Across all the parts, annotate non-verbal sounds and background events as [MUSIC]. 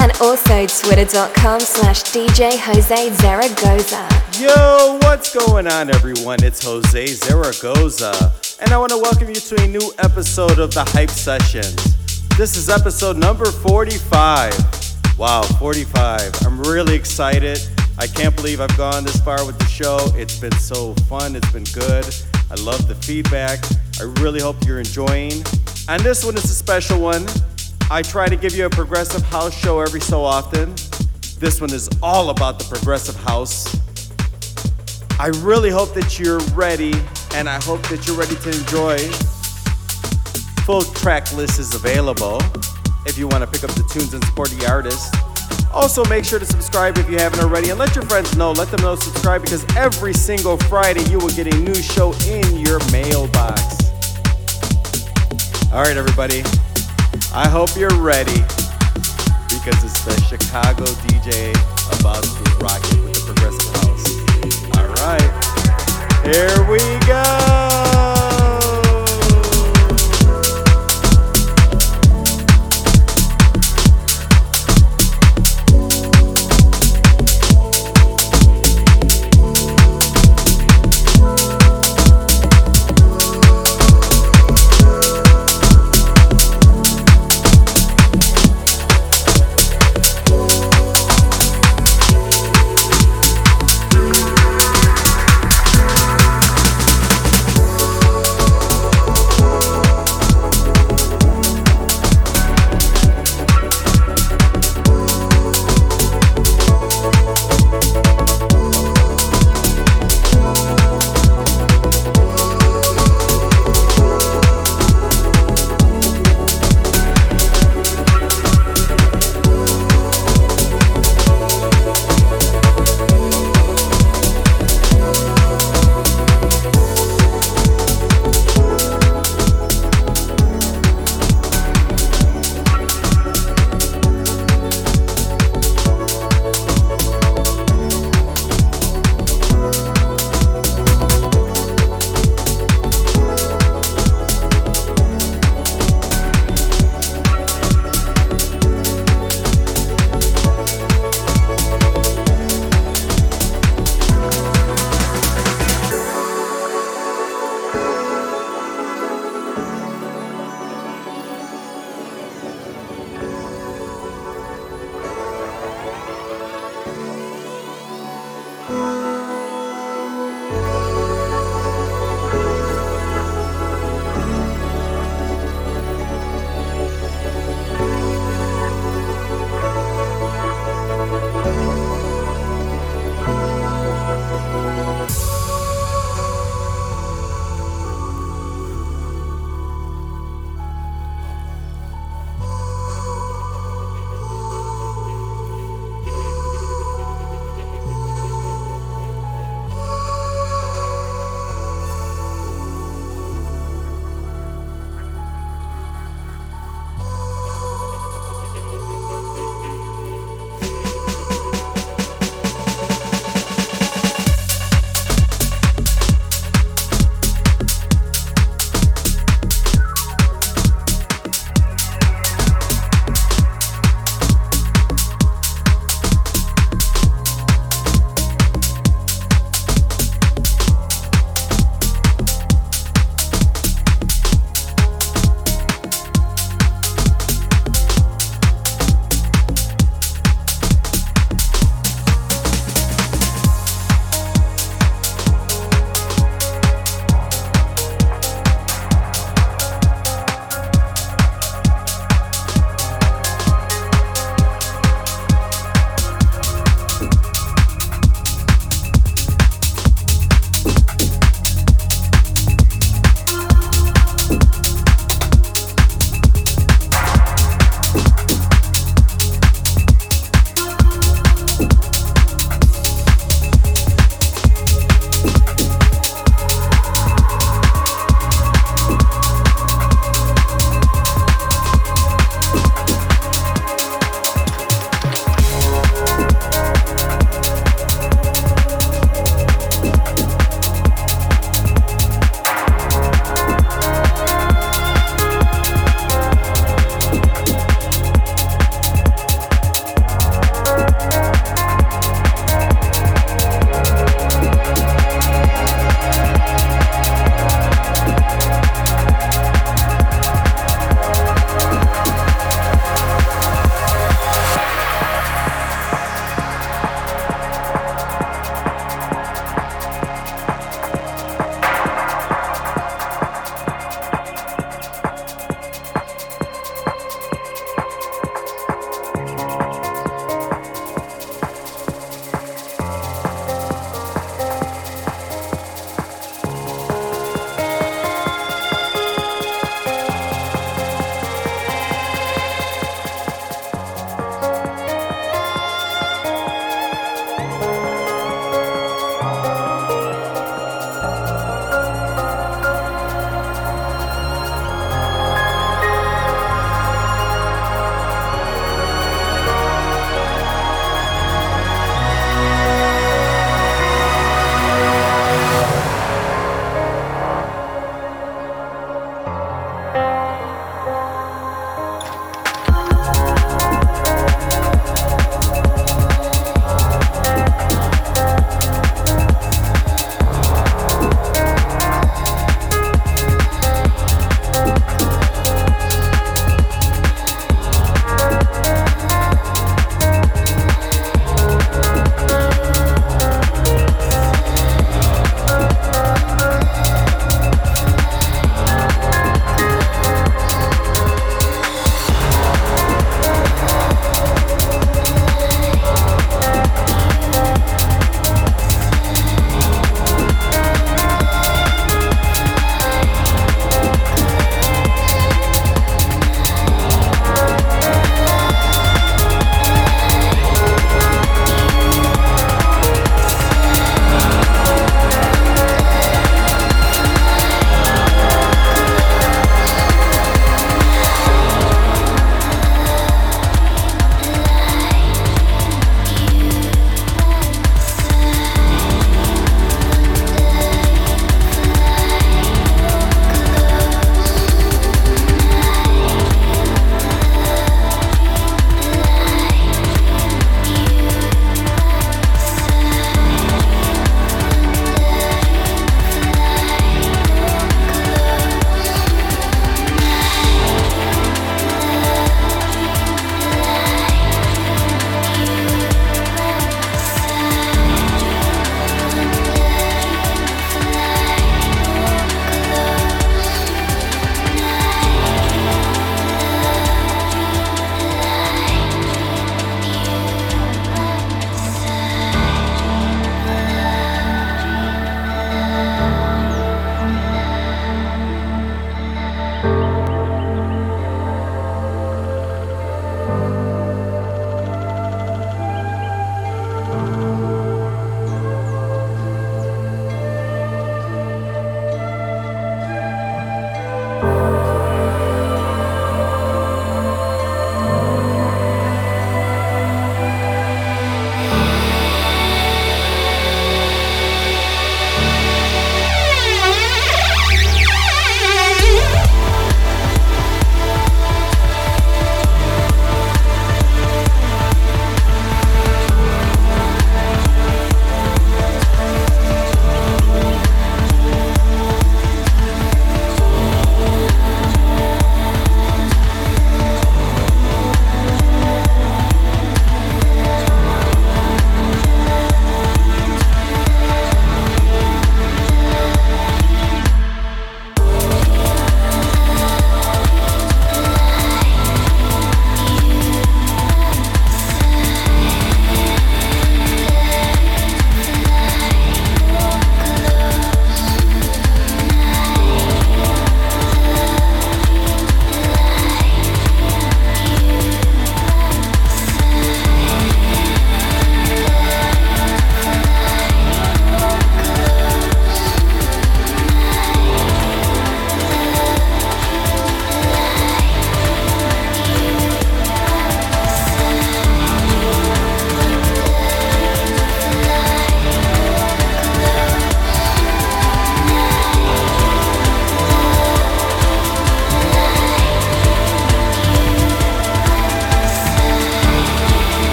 And also twitter.com slash DJ Jose Zaragoza. Yo, what's going on, everyone? It's Jose Zaragoza, and I want to welcome you to a new episode of the Hype Sessions. This is episode number 45. Wow, 45. I'm really excited. I can't believe I've gone this far with the show. It's been so fun, it's been good. I love the feedback. I really hope you're enjoying. And this one is a special one. I try to give you a progressive house show every so often. This one is all about the progressive house. I really hope that you're ready, and I hope that you're ready to enjoy. Full track list is available if you want to pick up the tunes and support the artist. Also, make sure to subscribe if you haven't already, and let your friends know. Let them know subscribe because every single Friday you will get a new show in your mailbox. All right, everybody. I hope you're ready because it's the Chicago DJ about to rock it with the progressive house. All right, here we go.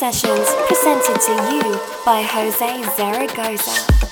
Sessions, presented to you by Jose Zaragoza.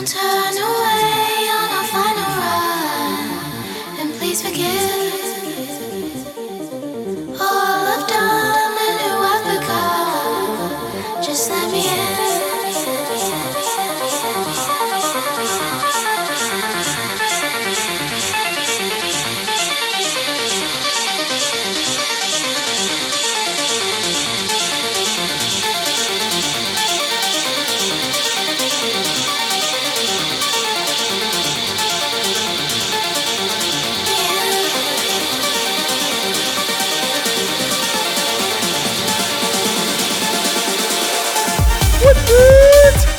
Don't turn away.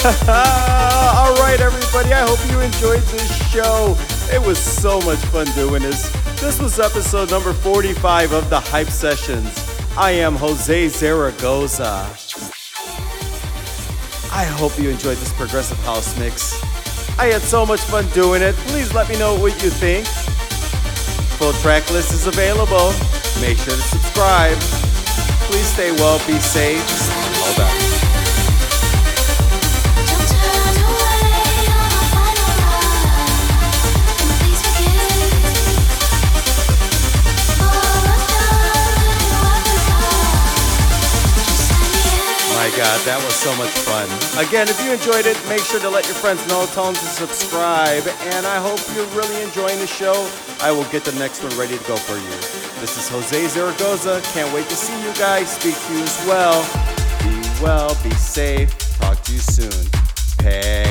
[LAUGHS] All right, everybody. I hope you enjoyed this show. It was so much fun doing this. This was episode number 45 of the Hype Sessions. I am Jose Zaragoza. I hope you enjoyed this progressive house mix. I had so much fun doing it. Please let me know what you think. Full track list is available. Make sure to subscribe. Please stay well, be safe. All that. That was so much fun. Again, if you enjoyed it, make sure to let your friends know, tell them to subscribe, and I hope you're really enjoying the show. I will get the next one ready to go for you. This is Jose Zaragoza. Can't wait to see you guys, speak to you as well. Be well, be safe. Talk to you soon. Peace.